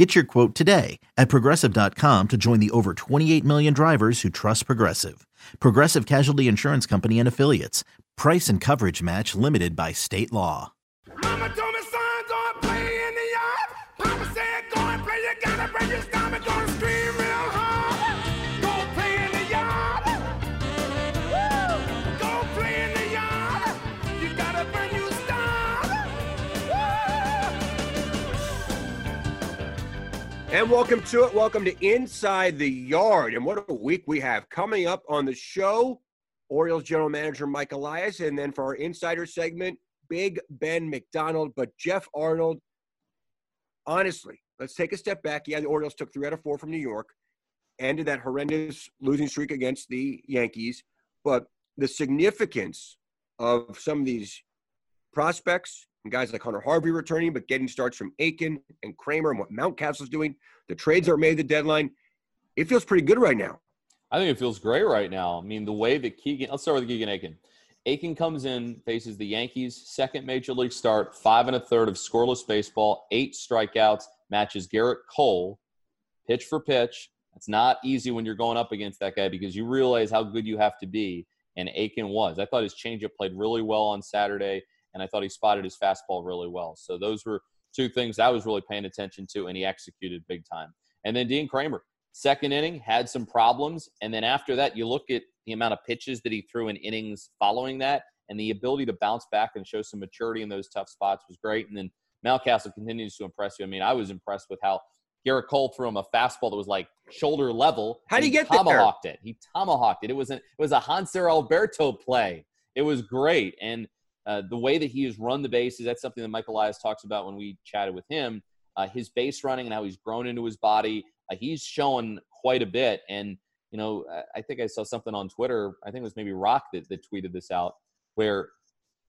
Get your quote today at progressive.com to join the over 28 million drivers who trust Progressive. Progressive Casualty Insurance Company and Affiliates. Price and coverage match limited by state law. Mama told me, son, go and play in the yard. Papa said, go and play. You gotta break your stomach, And welcome to it. Welcome to Inside the Yard. And what a week we have coming up on the show. Orioles general manager Mike Elias. And then for our insider segment, Big Ben McDonald. But Geoff Arnold, honestly, let's take a step back. Yeah, the Orioles took three out of four from New York, ended that horrendous losing streak against the Yankees. But the significance of some of these prospects and guys like Hunter Harvey returning, but getting starts from Akin and Kremer and what Mountcastle's doing, the trades are made the deadline. It feels pretty good right now. I think it feels great right now. I mean, the way that Keegan, let's start with Keegan Akin. Akin comes in, faces the Yankees, second major league start, five and a third of scoreless baseball, eight strikeouts, matches Gerrit Cole, pitch for pitch. It's not easy when you're going up against that guy because you realize how good you have to be. And Akin was. I thought his changeup played really well on Saturday and I thought he spotted his fastball really well. So those were two things I was really paying attention to, and he executed big time. And then Dean Kremer, second inning, had some problems, and then after that, you look at the amount of pitches that he threw in innings following that, and the ability to bounce back and show some maturity in those tough spots was great. And then Mountcastle continues to impress you. I mean, I was impressed with how Gerrit Cole threw him a fastball that was like shoulder level. How did you get tomahawked there? it? He tomahawked it. It was an, it was a Hanser Alberto play. It was great, and uh, the way that he has run the bases, that's something that Michael Elias talks about when we chatted with him. Uh, his base running and how he's grown into his body, uh, he's shown quite a bit. And, you know, I think I saw something on Twitter, I think it was maybe Roch that, that tweeted this out, where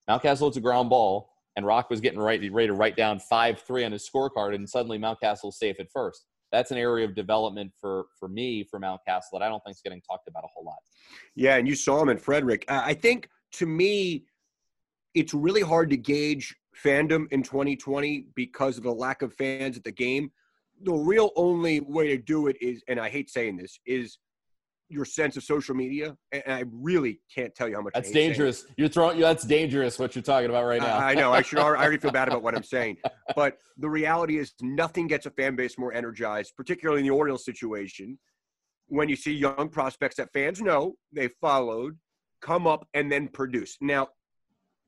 Mountcastle hits a ground ball and Roch was getting ready, ready to write down 5 3 on his scorecard, and suddenly Mountcastle's safe at first. That's an area of development for, for me, for Mountcastle, that I don't think is getting talked about a whole lot. Yeah, and you saw him in Frederick. I think to me, it's really hard to gauge fandom in 2020 because of the lack of fans at the game. The real only way to do it is, and I hate saying this, is your sense of social media. And I really can't tell you how much. That's dangerous. You're throwing. That's dangerous. What you're talking about right now. I, I know. I should. I already feel bad about what I'm saying. But the reality is, nothing gets a fan base more energized, particularly in the Orioles situation, when you see young prospects that fans know they followed come up and then produce. Now,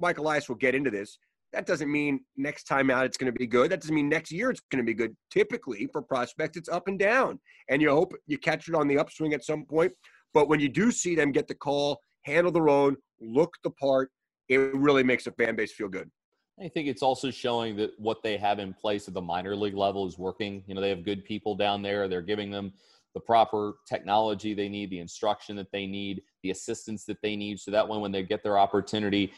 Michael Elias will get into this. That doesn't mean next time out it's going to be good. That doesn't mean next year it's going to be good. Typically, for prospects, it's up and down, and you hope you catch it on the upswing at some point. But when you do see them get the call, handle their own, look the part, it really makes a fan base feel good. I think it's also showing that what they have in place at the minor league level is working. You know, they have good people down there. They're giving them the proper technology they need, the instruction that they need, the assistance that they need, so that when when they get their opportunity,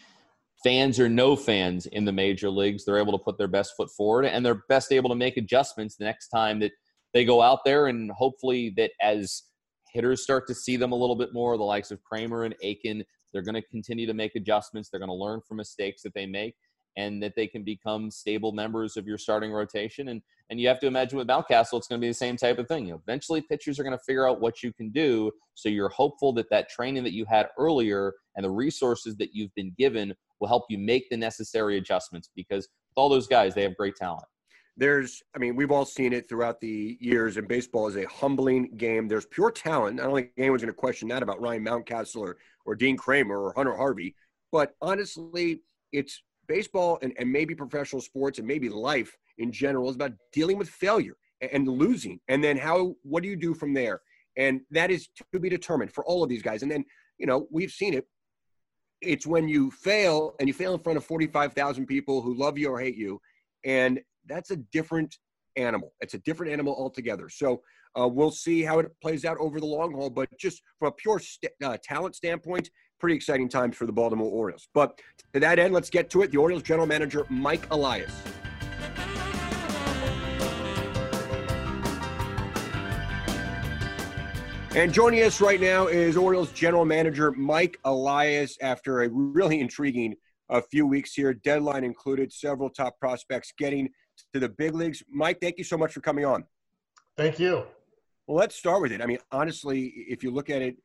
fans or no fans in the major leagues, they're able to put their best foot forward and they're best able to make adjustments the next time that they go out there. And hopefully, that as hitters start to see them a little bit more, the likes of Kremer and Akin, they're going to continue to make adjustments. They're going to learn from mistakes that they make and that they can become stable members of your starting rotation. And and you have to imagine with Mountcastle, it's going to be the same type of thing. You know, eventually, pitchers are going to figure out what you can do. So you're hopeful that that training that you had earlier and the resources that you've been given will help you make the necessary adjustments because with all those guys, they have great talent. There's, I mean, we've all seen it throughout the years, and baseball is a humbling game. There's pure talent. I don't think anyone's going to question that about Ryan Mountcastle or, or Dean Kremer or Hunter Harvey. But honestly, it's baseball and, and maybe professional sports and maybe life in general is about dealing with failure and, and losing. And then how, what do you do from there? And that is to be determined for all of these guys. And then, you know, we've seen it it's when you fail and you fail in front of 45,000 people who love you or hate you. And that's a different animal. It's a different animal altogether. So uh, we'll see how it plays out over the long haul. But just from a pure st- uh, talent standpoint, pretty exciting times for the Baltimore Orioles. But to that end, let's get to it. The Orioles general manager, Mike Elias. And joining us right now is Orioles general manager Mike Elias after a really intriguing uh, few weeks here. Deadline included several top prospects getting to the big leagues. Mike, thank you so much for coming on. Thank you. Well, let's start with it. I mean, honestly, if you look at it,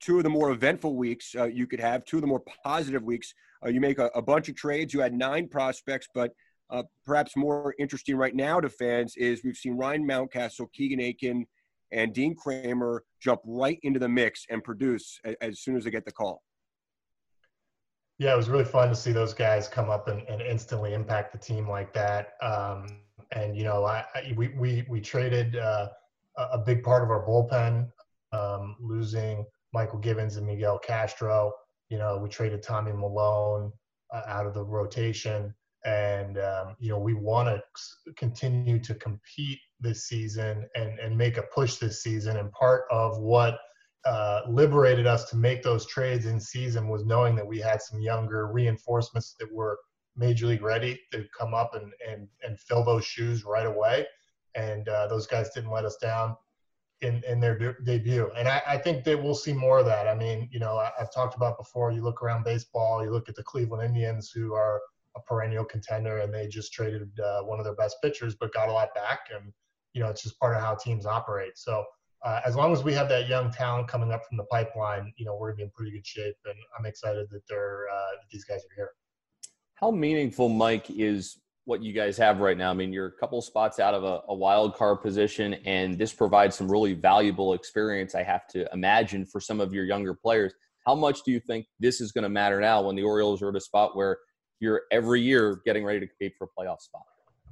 two of the more eventful weeks uh, you could have, two of the more positive weeks. Uh, you make a, a, bunch of trades. You had nine prospects, but uh, perhaps more interesting right now to fans is we've seen Ryan Mountcastle, Keegan Akin, and Dean Kremer jump right into the mix and produce as, as soon as they get the call. Yeah, it was really fun to see those guys come up and, and instantly impact the team like that. Um, and you know, I, I, we we we traded uh, a big part of our bullpen, um, losing Mychal Givens and Miguel Castro. You know, we traded Tommy Milone uh, out of the rotation, and um, you know, we want to continue to compete this season and and make a push this season. And part of what uh, liberated us to make those trades in season was knowing that we had some younger reinforcements that were major league ready to come up and and and fill those shoes right away. And uh, those guys didn't let us down in in their de- debut. And I, I, think that we'll see more of that. I mean, you know, I, have talked about before. You look around baseball. You look at the Cleveland Indians, who are a perennial contender, and they just traded uh, one of their best pitchers, but got a lot back. And you know, it's just part of how teams operate. So. Uh, as long as we have that young talent coming up from the pipeline, you know we're gonna be in pretty good shape, and I'm excited that they're uh, that these guys are here. How meaningful, Mike, is what you guys have right now? I mean, you're a couple spots out of a, a wild card position, and this provides some really valuable experience, I have to imagine, for some of your younger players. How much do you think this is going to matter now when the Orioles are at a spot where you're every year getting ready to compete for a playoff spot?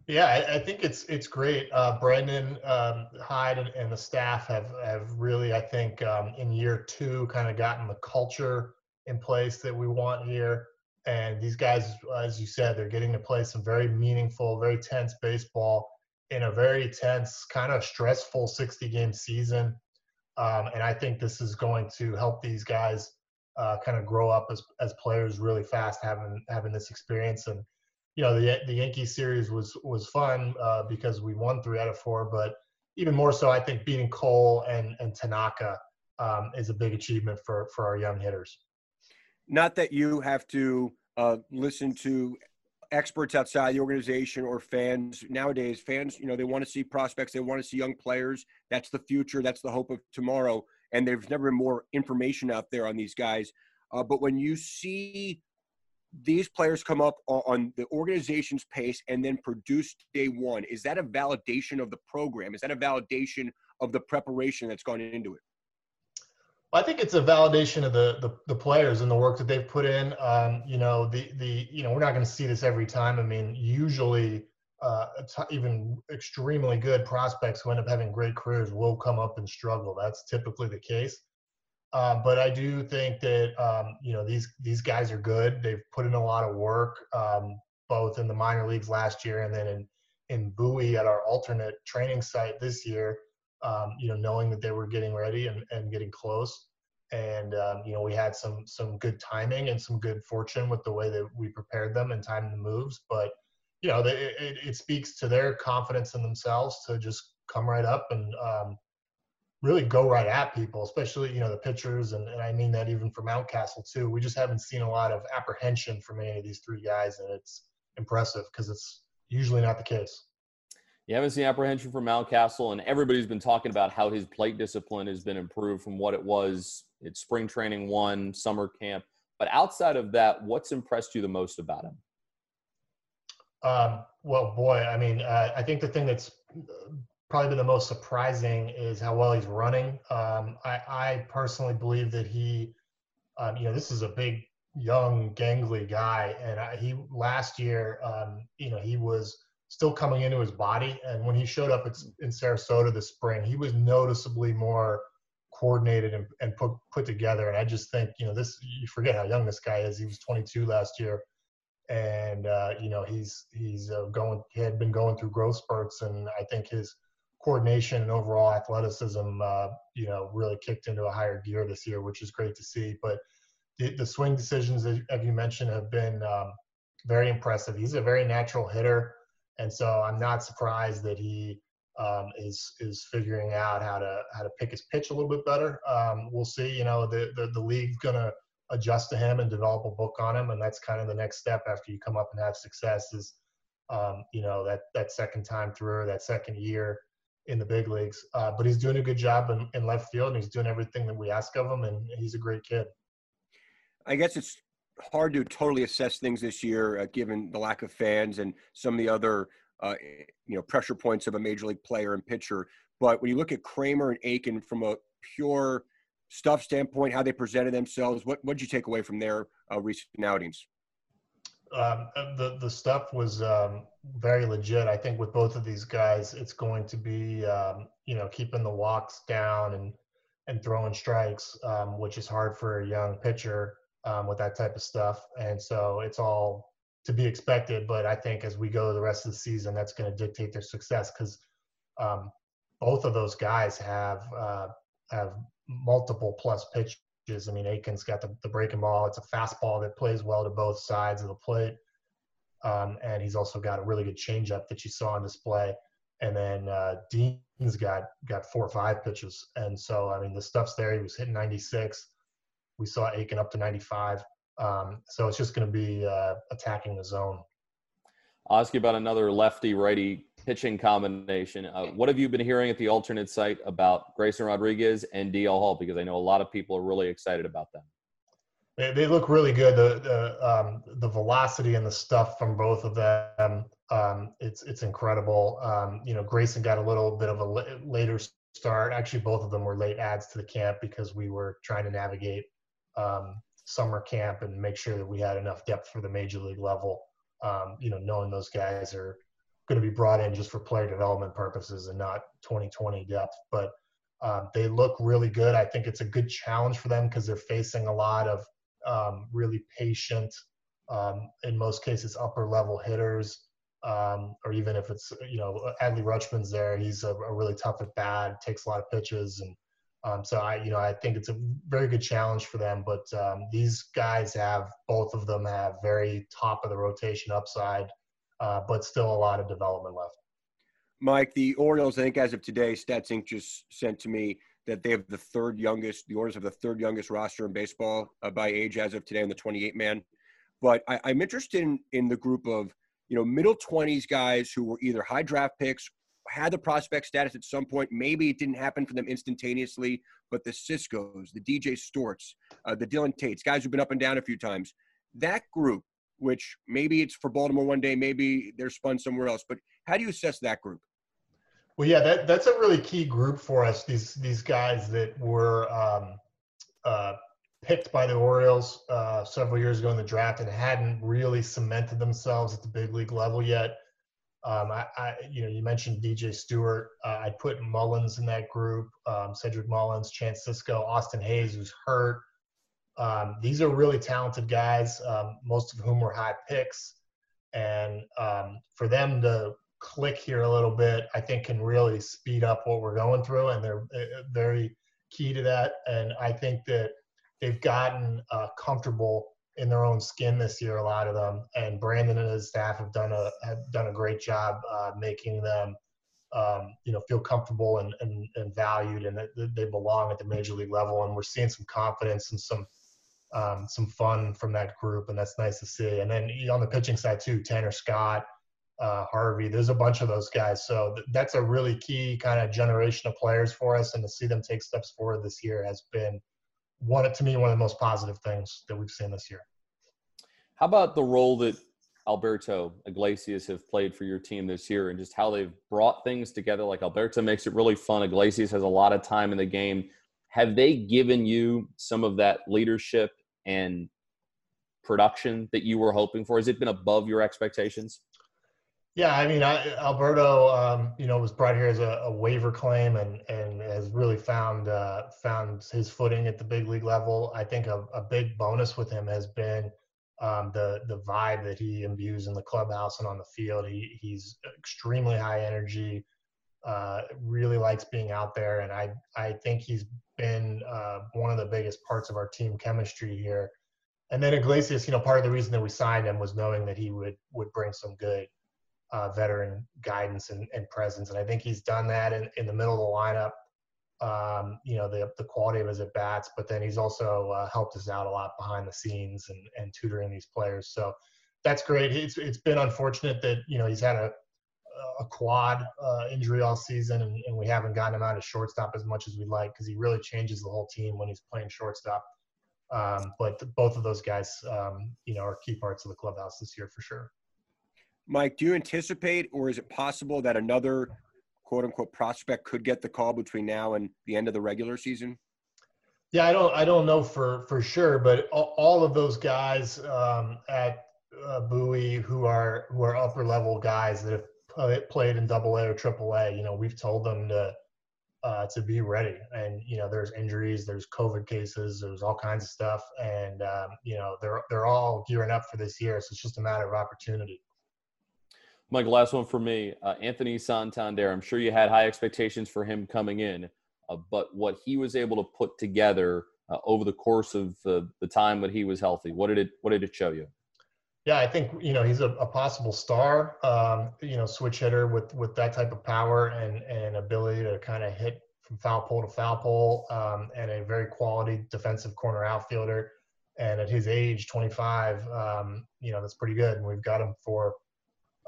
Yeah, I, think it's it's great. Uh, Brandon um, Hyde and, and, the staff have have really, I think, um, in year two, kind of gotten the culture in place that we want here. And these guys, as you said, they're getting to play some very meaningful, very tense baseball in a very tense, kind of stressful 60 game season. Um, and I think this is going to help these guys uh, kind of grow up as, as players really fast, having having this experience. And you know, the the Yankee series was was fun uh, because we won three out of four, but even more so, I think beating Cole and and Tanaka um, is a big achievement for for our young hitters not that you have to uh, listen to experts outside the organization or fans. Nowadays fans you know they want to see prospects they want to see young players. That's the future that's the hope of tomorrow. And there's never been more information out there on these guys. Uh, but when you see these players come up on the organization's pace and then produce day one is that a validation of the program? Is that a validation of the preparation that's gone into it I think it's a validation of the, the, the players and the work that they've put in. Um, you know, the the you know we're not going to see this every time. I mean, usually uh, even extremely good prospects who end up having great careers will come up and struggle. That's typically the case. Uh, but I do think that um, you know these these guys are good. They've put in a lot of work, um, both in the minor leagues last year and then in in Bowie at our alternate training site this year um, you know, knowing that they were getting ready and, and getting close. And um, you know, we had some some good timing and some good fortune with the way that we prepared them and timed the moves. But you know, they, it, it speaks to their confidence in themselves to just come right up and um, really go right at people, especially you know the pitchers, and, and I mean that even for Mountcastle too. We just haven't seen a lot of apprehension from any of these three guys, and it's impressive because it's usually not the case. You haven't seen apprehension from Mountcastle, and everybody's been talking about how his plate discipline has been improved from what it was at spring training one, summer camp. But outside of that, what's impressed you the most about him? Um, well, boy, I mean, uh, I think the thing that's probably been the most surprising is how well he's running. Um, I, I, personally believe that he, um, you know, this is a big, young, gangly guy, and I, he last year, um, you know, he was still coming into his body. And when he showed up in Sarasota this spring, he was noticeably more coordinated and, and put put together. And I just think, you know, this you forget how young this guy is. He was 22 last year, and uh, you know he's he's uh, going. He had been going through growth spurts, and I think his coordination and overall athleticism, uh, you know, really kicked into a higher gear this year, which is great to see. But the, the swing decisions, as you mentioned, have been um, very impressive. He's a very natural hitter, and so I'm not surprised that he um, is is figuring out how to how to pick his pitch a little bit better. Um, we'll see. You know, the, the the league's gonna adjust to him and develop a book on him, and that's kind of the next step after you come up and have success. Is um, you know that that second time through that second year in the big leagues. Uh, but he's doing a good job in, in left field, and he's doing everything that we ask of him, and he's a great kid. I guess it's hard to totally assess things this year, uh, given the lack of fans and some of the other, uh, you know, pressure points of a major league player and pitcher. But when you look at Kremer and Akin from a pure stuff standpoint, how they presented themselves, what what did you take away from their uh, recent outings? Um, uh, the the stuff was um, very legit. I think with both of these guys, it's going to be um, you know keeping the walks down and and throwing strikes, um, which is hard for a young pitcher um, with that type of stuff. And so it's all to be expected. But I think as we go the rest of the season, that's going to dictate their success because um, both of those guys have uh, have multiple plus pitches. I mean, Akin's got the, the breaking ball. It's a fastball that plays well to both sides of the plate. Um, and he's also got a really good changeup that you saw on display. And then uh, Dean's got got four or five pitches. And so, I mean, the stuff's there. He was hitting 96. We saw Akin up to 95. Um, so it's just going to be uh, attacking the zone. I'll ask you about another lefty righty pitching combination. Uh, what have you been hearing at the alternate site about Grayson Rodriguez and DL Hall? Because I know a lot of people are really excited about them. They, they look really good. The the, um, the velocity and the stuff from both of them, um, it's it's incredible. Um, you know, Grayson got a little bit of a later start. Actually, both of them were late adds to the camp because we were trying to navigate um, summer camp and make sure that we had enough depth for the major league level. Um, you know, knowing those guys are going to be brought in just for player development purposes and not 2020 depth. But um, they look really good. I think it's a good challenge for them because they're facing a lot of um, really patient, um, in most cases, upper level hitters. Um, or even if it's, you know, Adley Rutschman's there, he's a, a really tough at bat, takes a lot of pitches. And um, so I, you know, I think it's a very good challenge for them. But um, these guys have, both of them have very top of the rotation upside uh, but still a lot of development left. Mike, the Orioles, I think as of today, Stats Inc. just sent to me that they have the third youngest, the Orioles have the third youngest roster in baseball uh, by age as of today in the 28 man. But I, I'm interested in, in the group of, you know, middle 20s guys who were either high draft picks, had the prospect status at some point. Maybe it didn't happen for them instantaneously, but the Siscos, the DJ Stewarts, uh, the Dylan Tates, guys who've been up and down a few times, that group which maybe it's for Baltimore one day, maybe they're spun somewhere else. But how do you assess that group? Well, yeah, that, that's a really key group for us. These these guys that were um, uh, picked by the Orioles uh, several years ago in the draft and hadn't really cemented themselves at the big league level yet. Um, I, I, you know, you mentioned DJ Stewart. Uh, I'd put Mullins in that group. Um, Cedric Mullins, Chance Sisco, Austin Hays, who's hurt. Um, these are really talented guys, um, most of whom were high picks. And um, for them to click here a little bit, I think can really speed up what we're going through. And they're uh, very key to that. And I think that they've gotten uh, comfortable in their own skin this year, a lot of them. And Brandon and his staff have done a have done a great job uh, making them, um, you know, feel comfortable and, and, and valued, and that they belong at the major league level. And we're seeing some confidence and some um, some fun from that group, and that's nice to see. And then on the pitching side too, Tanner Scott, uh, Harvey, there's a bunch of those guys. So th- that's a really key kind of generation of players for us, and to see them take steps forward this year has been one to me one of the most positive things that we've seen this year. How about the role that Alberto Iglesias have played for your team this year, and just how they've brought things together? Like Alberto makes it really fun. Iglesias has a lot of time in the game have they given you some of that leadership and production that you were hoping for? Has it been above your expectations? Yeah, I mean, I, Alberto, um, you know, was brought here as a, a, waiver claim and and has really found uh, found his footing at the big league level. I think a, a big bonus with him has been um, the the vibe that he imbues in the clubhouse and on the field. He he's extremely high energy, uh, really likes being out there, and I I think he's been uh, one of the biggest parts of our team chemistry here. and then Iglesias, you know, part of the reason that we signed him was knowing that he would would bring some good uh, veteran guidance and, and, presence, and I think he's done that in, in the middle of the lineup. Um, you know, the the quality of his at bats, but then he's also uh, helped us out a lot behind the scenes and, and tutoring these players. So that's great. It's it's been unfortunate that you know he's had a a quad uh, injury all season, and, and, we haven't gotten him out of shortstop as much as we'd like because he really changes the whole team when he's playing shortstop. Um, but both of those guys, um, you know, are key parts of the clubhouse this year for sure. Mike, do you anticipate, or is it possible that another quote unquote prospect could get the call between now and the end of the regular season? Yeah, I don't, I don't know for for sure, but all, of those guys um, at uh, Bowie who are who are upper level guys that have played in Double A or Triple A, you know, we've told them to uh, to be ready. And you know, there's injuries, there's COVID cases, there's all kinds of stuff, and um, you know, they're they're all gearing up for this year. So it's just a matter of opportunity. Mike, last one for me, uh, Anthony Santander. I'm sure you had high expectations for him coming in, uh, but what he was able to put together uh, over the course of the, the time that he was healthy, what did it what did it show you? Yeah, I think you know he's a, a possible star. Um, you know, switch hitter with with that type of power and and ability to kind of hit from foul pole to foul pole, um, and a very quality defensive corner outfielder. And at his age, 25, um, you know that's pretty good. And we've got him for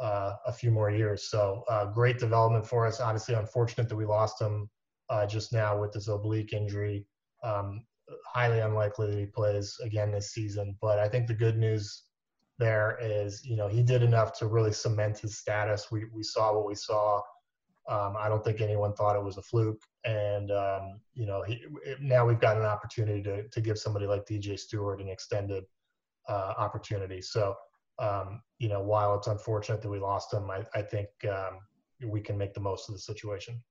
uh, a few more years. So uh, great development for us. Obviously, unfortunate that we lost him uh, just now with this oblique injury. Um, highly unlikely that he plays again this season. But I think the good news there is, you know, he did enough to really cement his status. We we saw what we saw. Um, I don't think anyone thought it was a fluke, and um, you know, he, now we've got an opportunity to to give somebody like DJ Stewart an extended uh, opportunity. So, um, you know, while it's unfortunate that we lost him, I, I think um, we can make the most of the situation.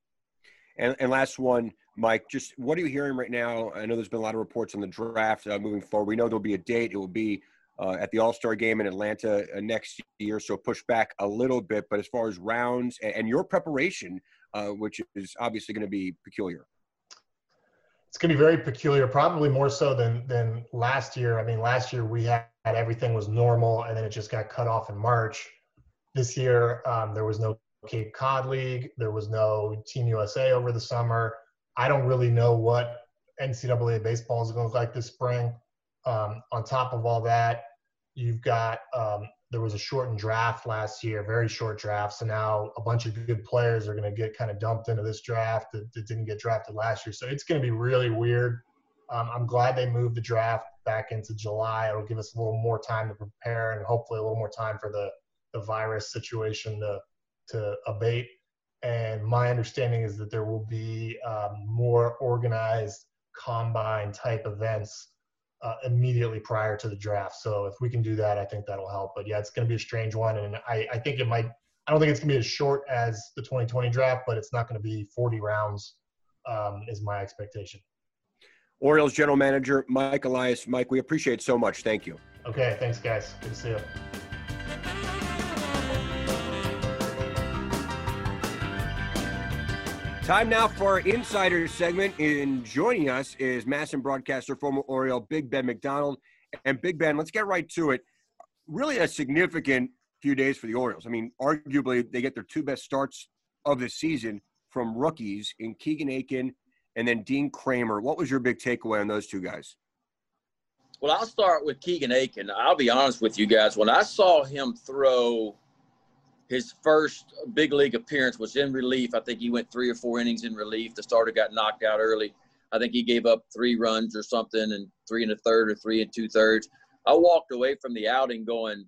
And, and, last one, Mike, just what are you hearing right now? I know there's been a lot of reports on the draft uh, moving forward. We know there'll be a date. It will be uh, at the All Star game in Atlanta uh, next year, so push back a little bit. But as far as rounds and, and your preparation, uh, which is obviously going to be peculiar. It's going to be very peculiar, probably more so than than last year. I mean, last year we had everything was normal, and then it just got cut off in March. This year, um, there was no Cape Cod League, there was no Team USA over the summer. I don't really know what NCAA baseball is going to look like this spring. Um, on top of all that, you've got um, there was a shortened draft last year, very short draft. So now a bunch of good players are going to get kind of dumped into this draft that, that, didn't get drafted last year. So it's going to be really weird. Um, I'm glad they moved the draft back into July. It'll give us a little more time to prepare and hopefully a little more time for the, the virus situation to, to abate. And my understanding is that there will be um, more organized combine type events uh, immediately prior to the draft. So if we can do that, I think that'll help. But yeah, it's going to be a strange one, and I, I think it might. I don't think it's going to be as short as the 2020 draft, but it's not going to be 40 rounds. Um, is my expectation. Orioles general manager Mike Elias. Mike, we appreciate so much. Thank you. Okay, thanks, guys. Good to see you. Time now for our insider segment. In joining us is MASN broadcaster, former Oriole Big Ben McDonald. And Big Ben, let's get right to it. Really a significant few days for the Orioles. I mean, arguably they get their two best starts of the season from rookies in Keegan Akin and then Dean Kremer. What was your big takeaway on those two guys? Well, I'll start with Keegan Akin. I'll be honest with you guys. When I saw him throw his first big league appearance was in relief. I think he went three or four innings in relief. The starter got knocked out early. I think he gave up three runs or something, and three and a third or three and two thirds. I walked away from the outing going,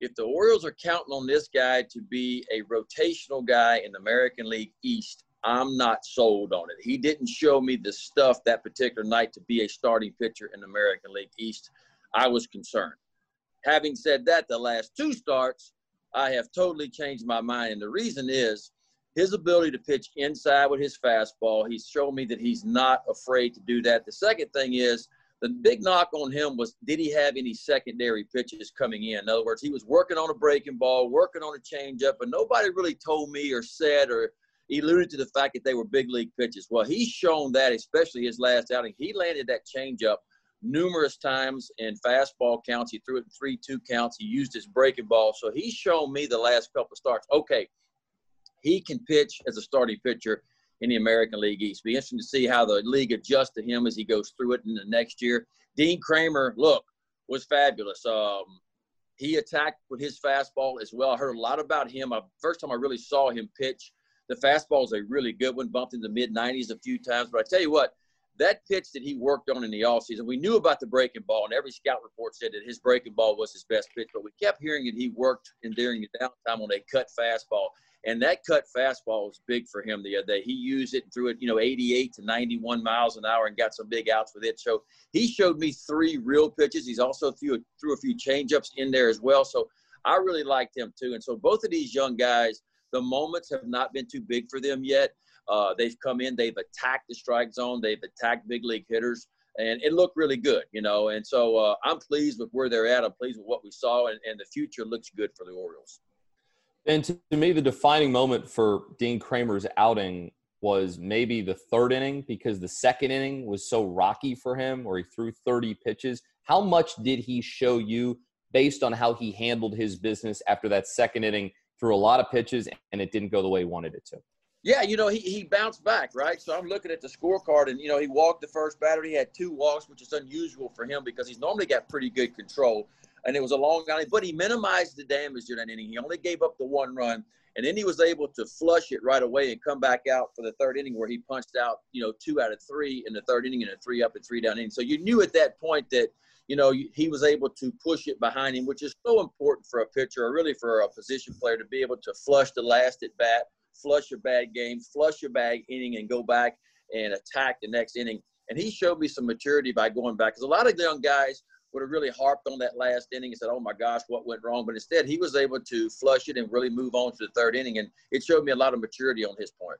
if the Orioles are counting on this guy to be a rotational guy in the American League East, I'm not sold on it. He didn't show me the stuff that particular night to be a starting pitcher in American League East. I was concerned. Having said that, the last two starts, I have totally changed my mind. And the reason is his ability to pitch inside with his fastball. He's shown me that he's not afraid to do that. The second thing is the big knock on him was did he have any secondary pitches coming in? In other words, he was working on a breaking ball, working on a changeup, but nobody really told me or said or alluded to the fact that they were big league pitches. Well, he's shown that, especially his last outing. He landed that changeup numerous times in fastball counts. He threw it in three two counts. He used his breaking ball. So he's shown me the last couple of starts. Okay, he can pitch as a starting pitcher in the American League East. Be interesting to see how the league adjusts to him as he goes through it in the next year. Dean Kremer, look, was fabulous. Um, he attacked with his fastball as well. I heard a lot about him. I, first time I really saw him pitch, the fastball is a really good one, bumped in the mid 90s a few times. But I tell you what, that pitch that he worked on in the offseason, we knew about the breaking ball, and every scout report said that his breaking ball was his best pitch, but we kept hearing that he worked in during the downtime on a cut fastball. And that cut fastball was big for him the other day. He used it and threw it, you know, 88 to 91 miles an hour and got some big outs with it. So he showed me three real pitches. He's also threw, threw a few changeups in there as well. So I really liked him too. And so both of these young guys, the moments have not been too big for them yet. Uh, they've come in, they've attacked the strike zone, they've attacked big league hitters, and it looked really good, you know. And so uh, I'm pleased with where they're at. I'm pleased with what we saw, and, and the future looks good for the Orioles. And to, to me, the defining moment for Dean Kremer's outing was maybe the third inning because the second inning was so rocky for him, where he threw 30 pitches. How much did he show you based on how he handled his business after that second inning? Threw a lot of pitches and it didn't go the way he wanted it to. Yeah, you know, he, he bounced back, right? So I'm looking at the scorecard, and, you know, he walked the first batter. He had two walks, which is unusual for him because he's normally got pretty good control and it was a long outing, but he minimized the damage during that inning. He only gave up the one run, and then he was able to flush it right away and come back out for the third inning where he punched out, you know, two out of three in the third inning and a three up and three down inning. So you knew at that point that, you know, he was able to push it behind him, which is so important for a pitcher or really for a position player to be able to flush the last at bat, flush your bad game, flush your bad inning, and go back and attack the next inning. And he showed me some maturity by going back because a lot of young guys would have really harped on that last inning and said, "Oh my gosh, what went wrong?" But instead, he was able to flush it and really move on to the third inning, and it showed me a lot of maturity on his point.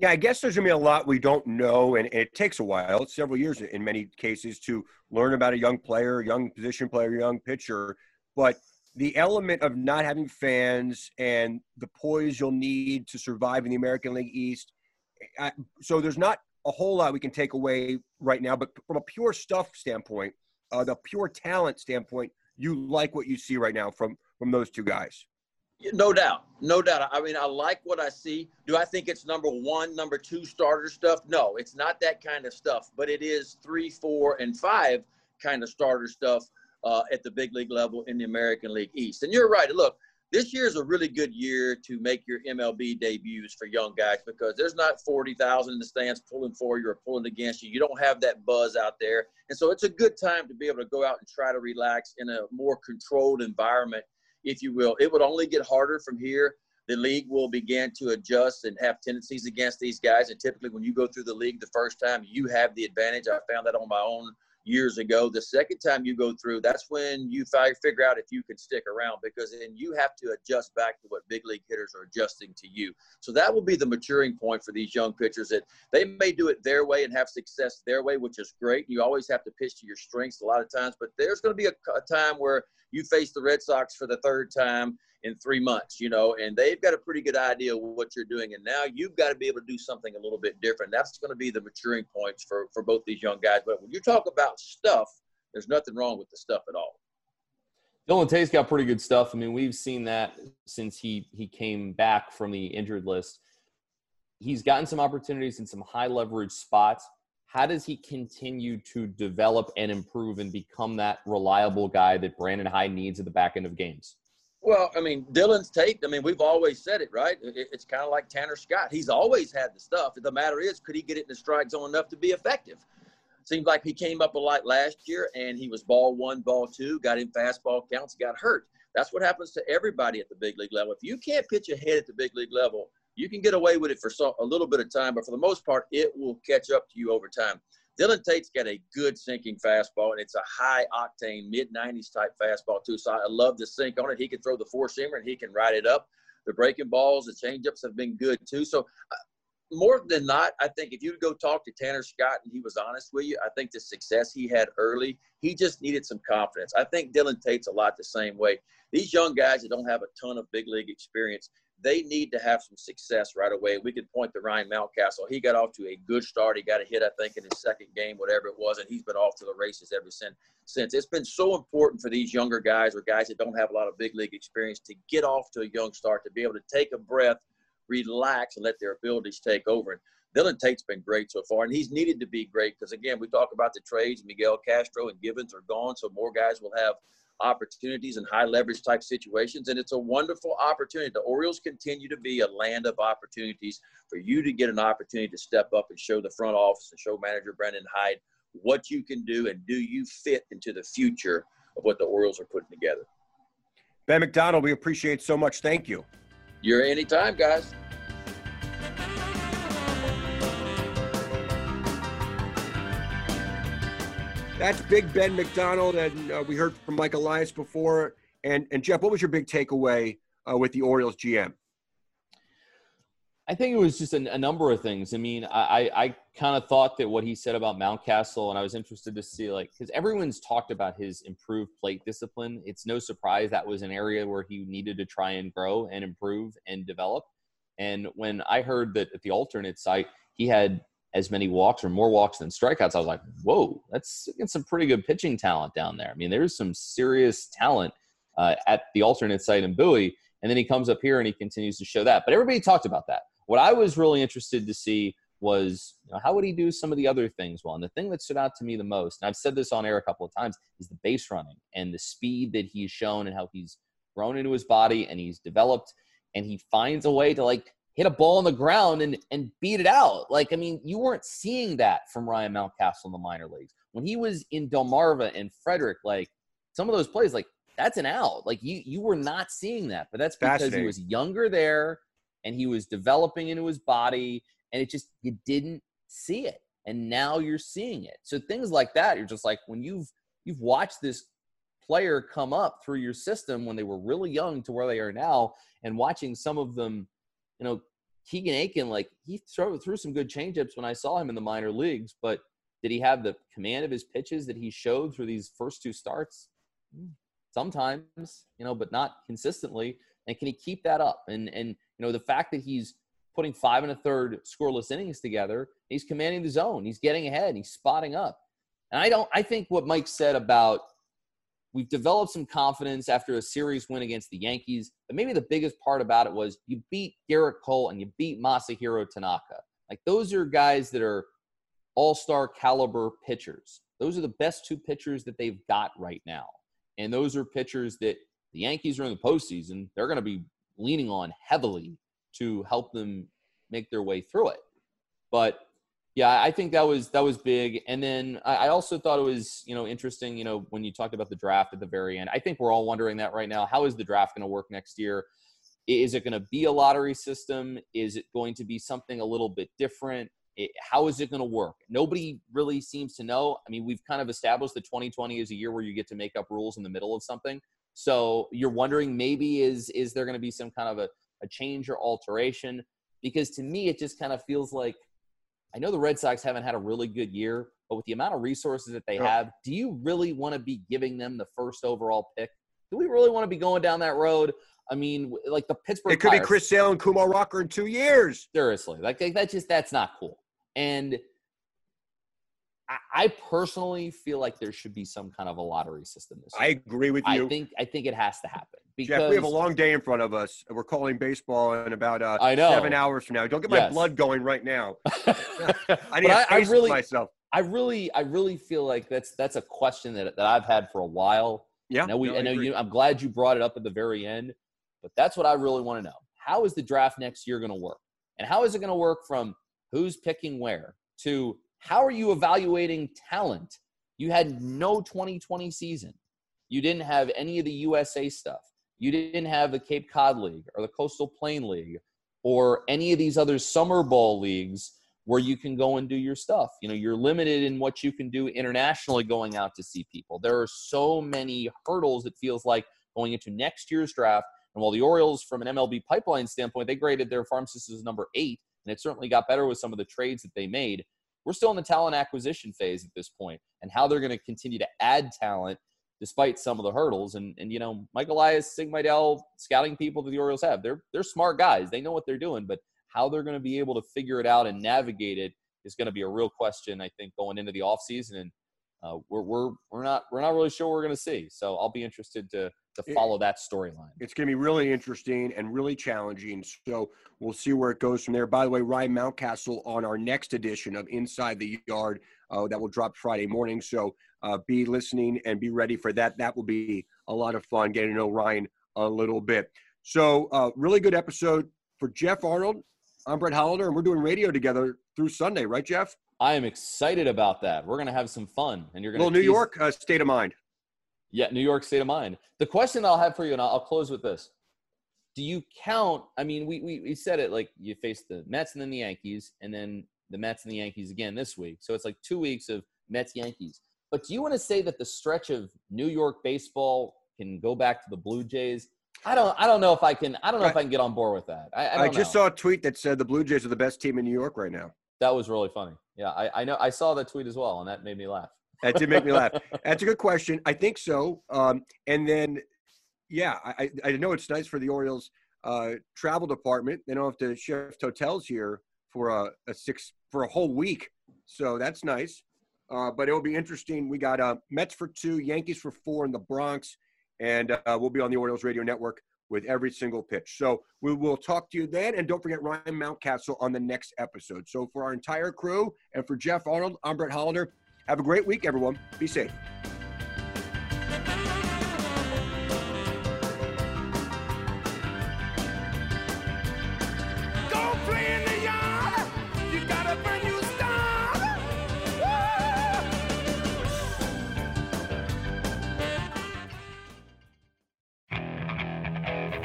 Yeah, I guess there's gonna be a lot we don't know, and it takes a while, it's several years in many cases, to learn about a young player, young position player, young pitcher. But the element of not having fans and the poise you'll need to survive in the American League East. I, so there's not a whole lot we can take away right now, but from a pure stuff standpoint, uh, the pure talent standpoint, you like what you see right now from from those two guys. No doubt, no doubt. I mean, I like what I see. Do I think it's number one, number two starter stuff? No, it's not that kind of stuff. But it is three, four, and five kind of starter stuff uh, at the big league level in the American League East. And you're right. Look, this year is a really good year to make your MLB debuts for young guys because there's not 40,000 in the stands pulling for you or pulling against you. You don't have that buzz out there. And so it's a good time to be able to go out and try to relax in a more controlled environment, if you will. It would only get harder from here. The league will begin to adjust and have tendencies against these guys. And typically, when you go through the league the first time, you have the advantage. I found that on my own years ago. The second time you go through, that's when you figure out if you can stick around because then you have to adjust back to what big league hitters are adjusting to you. So that will be the maturing point for these young pitchers that they may do it their way and have success their way, which is great. You always have to pitch to your strengths a lot of times, but there's going to be a, a time where you face the Red Sox for the third time in three months, you know, and they've got a pretty good idea of what you're doing. And now you've got to be able to do something a little bit different. That's going to be the maturing points for, for both these young guys. But when you talk about stuff, there's nothing wrong with the stuff at all. Dylan Tate's got pretty good stuff. I mean, we've seen that since he he came back from the injured list. He's gotten some opportunities in some high leverage spots. How does he continue to develop and improve and become that reliable guy that Brandon Hyde needs at the back end of games? Well, I mean, Dylan Tate's. I mean, we've always said it, right? It's kind of like Tanner Scott. He's always had the stuff. The matter is, could he get it in the strike zone enough to be effective? Seems like he came up a lot last year and he was ball one, ball two, got in fastball counts, got hurt. That's what happens to everybody at the big league level. If you can't pitch ahead at the big league level, you can get away with it for a little bit of time, but for the most part, it will catch up to you over time. Dylan Tate's got a good sinking fastball, and it's a high octane, mid 90s type fastball, too. So I love the sink on it. He can throw the four seamer and he can ride it up. The breaking balls, the changeups have been good, too. So uh, more than not, I think if you go talk to Tanner Scott and he was honest with you, I think the success he had early, he just needed some confidence. I think Dylan Tate's a lot the same way. These young guys that don't have a ton of big league experience, they need to have some success right away. We could point to Ryan Mountcastle. He got off to a good start. He got a hit, I think, in his second game, whatever it was, and he's been off to the races ever since. Since it's been so important for these younger guys or guys that don't have a lot of big league experience to get off to a young start, to be able to take a breath, relax, and let their abilities take over. And Dylan Tate's been great so far, and he's needed to be great because again, we talk about the trades. Miguel Castro and Givens are gone, so more guys will have opportunities and high leverage type situations. And it's a wonderful opportunity. The Orioles continue to be a land of opportunities for you to get an opportunity to step up and show the front office and show manager Brandon Hyde what you can do and do you fit into the future of what the Orioles are putting together. Ben McDonald, we appreciate so much. Thank you. You're anytime, guys. That's Big Ben McDonald, and uh, we heard from Mike Elias before. And and Geoff, what was your big takeaway uh, with the Orioles GM? I think it was just a, a number of things. I mean, I, I kind of thought that what he said about Mountcastle, and I was interested to see, like, because everyone's talked about his improved plate discipline. It's no surprise that was an area where he needed to try and grow and improve and develop. And when I heard that at the alternate site, he had as many walks or more walks than strikeouts, I was like, whoa, that's some pretty good pitching talent down there. I mean, there's some serious talent uh, at the alternate site in Bowie. And then he comes up here and he continues to show that. But everybody talked about that. What I was really interested to see was you know, how would he do some of the other things well? And the thing that stood out to me the most, and I've said this on air a couple of times, is the base running and the speed that he's shown and how he's grown into his body and he's developed and he finds a way to like hit a ball on the ground and and beat it out. Like I mean, you weren't seeing that from Ryan Mountcastle in the minor leagues when he was in Delmarva and Frederick. Like some of those plays, like that's an out. Like you you were not seeing that, but that's because he was younger there and he was developing into his body, and it just you didn't see it, and now you're seeing it. So things like that, you're just like when you've you've watched this player come up through your system when they were really young to where they are now, and watching some of them you know, Keegan Akin, like he threw, threw some good changeups when I saw him in the minor leagues, but did he have the command of his pitches that he showed through these first two starts? Hmm, sometimes, you know, but not consistently. And can he keep that up? And and you know, the fact that he's putting five and a third scoreless innings together, he's commanding the zone, he's getting ahead, he's spotting up. And I don't I think what Mike said about we've developed some confidence after a series win against the Yankees. But maybe the biggest part about it was you beat Gerrit Cole and you beat Masahiro Tanaka. Like those are guys that are all-star caliber pitchers. Those are the best two pitchers that they've got right now. And those are pitchers that the Yankees are in the postseason. They're going to be leaning on heavily to help them make their way through it. But yeah, I think that was that was big. And then I also thought it was you know interesting. You know when you talked about the draft at the very end, I think we're all wondering that right now. How is the draft going to work next year? Is it going to be a lottery system? Is it going to be something a little bit different? It, how is it going to work? Nobody really seems to know. I mean, we've kind of established that 2020 is a year where you get to make up rules in the middle of something. So you're wondering maybe is is there going to be some kind of a, a change or alteration? Because to me, it just kind of feels like I know the Red Sox haven't had a really good year, but with the amount of resources that they have, do you really want to be giving them the first overall pick? Do we really want to be going down that road? I mean, like the Pittsburgh. It could Pirates, be Chris Sale and Kumar Rocker in two years. Seriously, like that's just that's not cool. And I, personally feel like there should be some kind of a lottery system this year. I agree with you. I think I think it has to happen. Because Geoff, we have a long day in front of us. We're calling baseball in about uh, I know. seven hours from now. Don't get my yes. blood going right now. I need to I, I really, myself. I really, I really feel like that's that's a question that, that I've had for a while. Yeah, I know, we, no, I know you. I'm glad you brought it up at the very end, but that's what I really want to know. How is the draft next year going to work, and how is it going to work from who's picking where to how are you evaluating talent? You had no 2020 season. You didn't have any of the USA stuff. You didn't have the Cape Cod League or the Coastal Plain League or any of these other summer ball leagues where you can go and do your stuff. You know, you're limited in what you can do internationally going out to see people. There are so many hurdles it feels like going into next year's draft. And while the Orioles, from an MLB pipeline standpoint, they graded their farm system as number eight, and it certainly got better with some of the trades that they made. We're still in the talent acquisition phase at this point, and how they're going to continue to add talent despite some of the hurdles. And and you know, Mike Elias, Sig Mejdal, scouting people that the Orioles have, they're they're smart guys. They know what they're doing, but how they're going to be able to figure it out and navigate it is going to be a real question, I think, going into the offseason. And uh, we're we're we're not we're not really sure what we're going to see. So I'll be interested to to follow that storyline. It's going to be really interesting and really challenging. So we'll see where it goes from there. By the way, Ryan Mountcastle on our next edition of Inside the Yard uh, that will drop Friday morning. So uh, be listening and be ready for that. That will be a lot of fun getting to know Ryan a little bit. So uh, really good episode for Geoff Arnold. I'm Brett Hollander, and we're doing radio together through Sunday, right, Geoff? I am excited about that. We're going to have some fun, and you're going to little New York uh, state of mind. Yeah, New York state of mind. The question I'll have for you, and I'll, I'll close with this: Do you count? I mean, we, we we said it like you face the Mets and then the Yankees, and then the Mets and the Yankees again this week. So it's like two weeks of Mets Yankees. But do you want to say that the stretch of New York baseball can go back to the Blue Jays? I don't. I don't know if I can. I don't know I, if I can get on board with that. I, I, I just know. saw a tweet that said the Blue Jays are the best team in New York right now. That was really funny. Yeah, I, I know. I saw that tweet as well, and that made me laugh. That did make me laugh. That's a good question. I think so. Um, and then, yeah, I, I know it's nice for the Orioles uh, travel department. They don't have to shift hotels here for a, a six for a whole week, so that's nice. Uh, but it'll be interesting. We got uh, Mets for two, Yankees for four in the Bronx, and uh, we'll be on the Orioles radio network with every single pitch. So we will talk to you then. And don't forget Ryan Mountcastle on the next episode. So for our entire crew and for Geoff Arnold, I'm Brett Hollander. Have a great week, everyone. Be safe.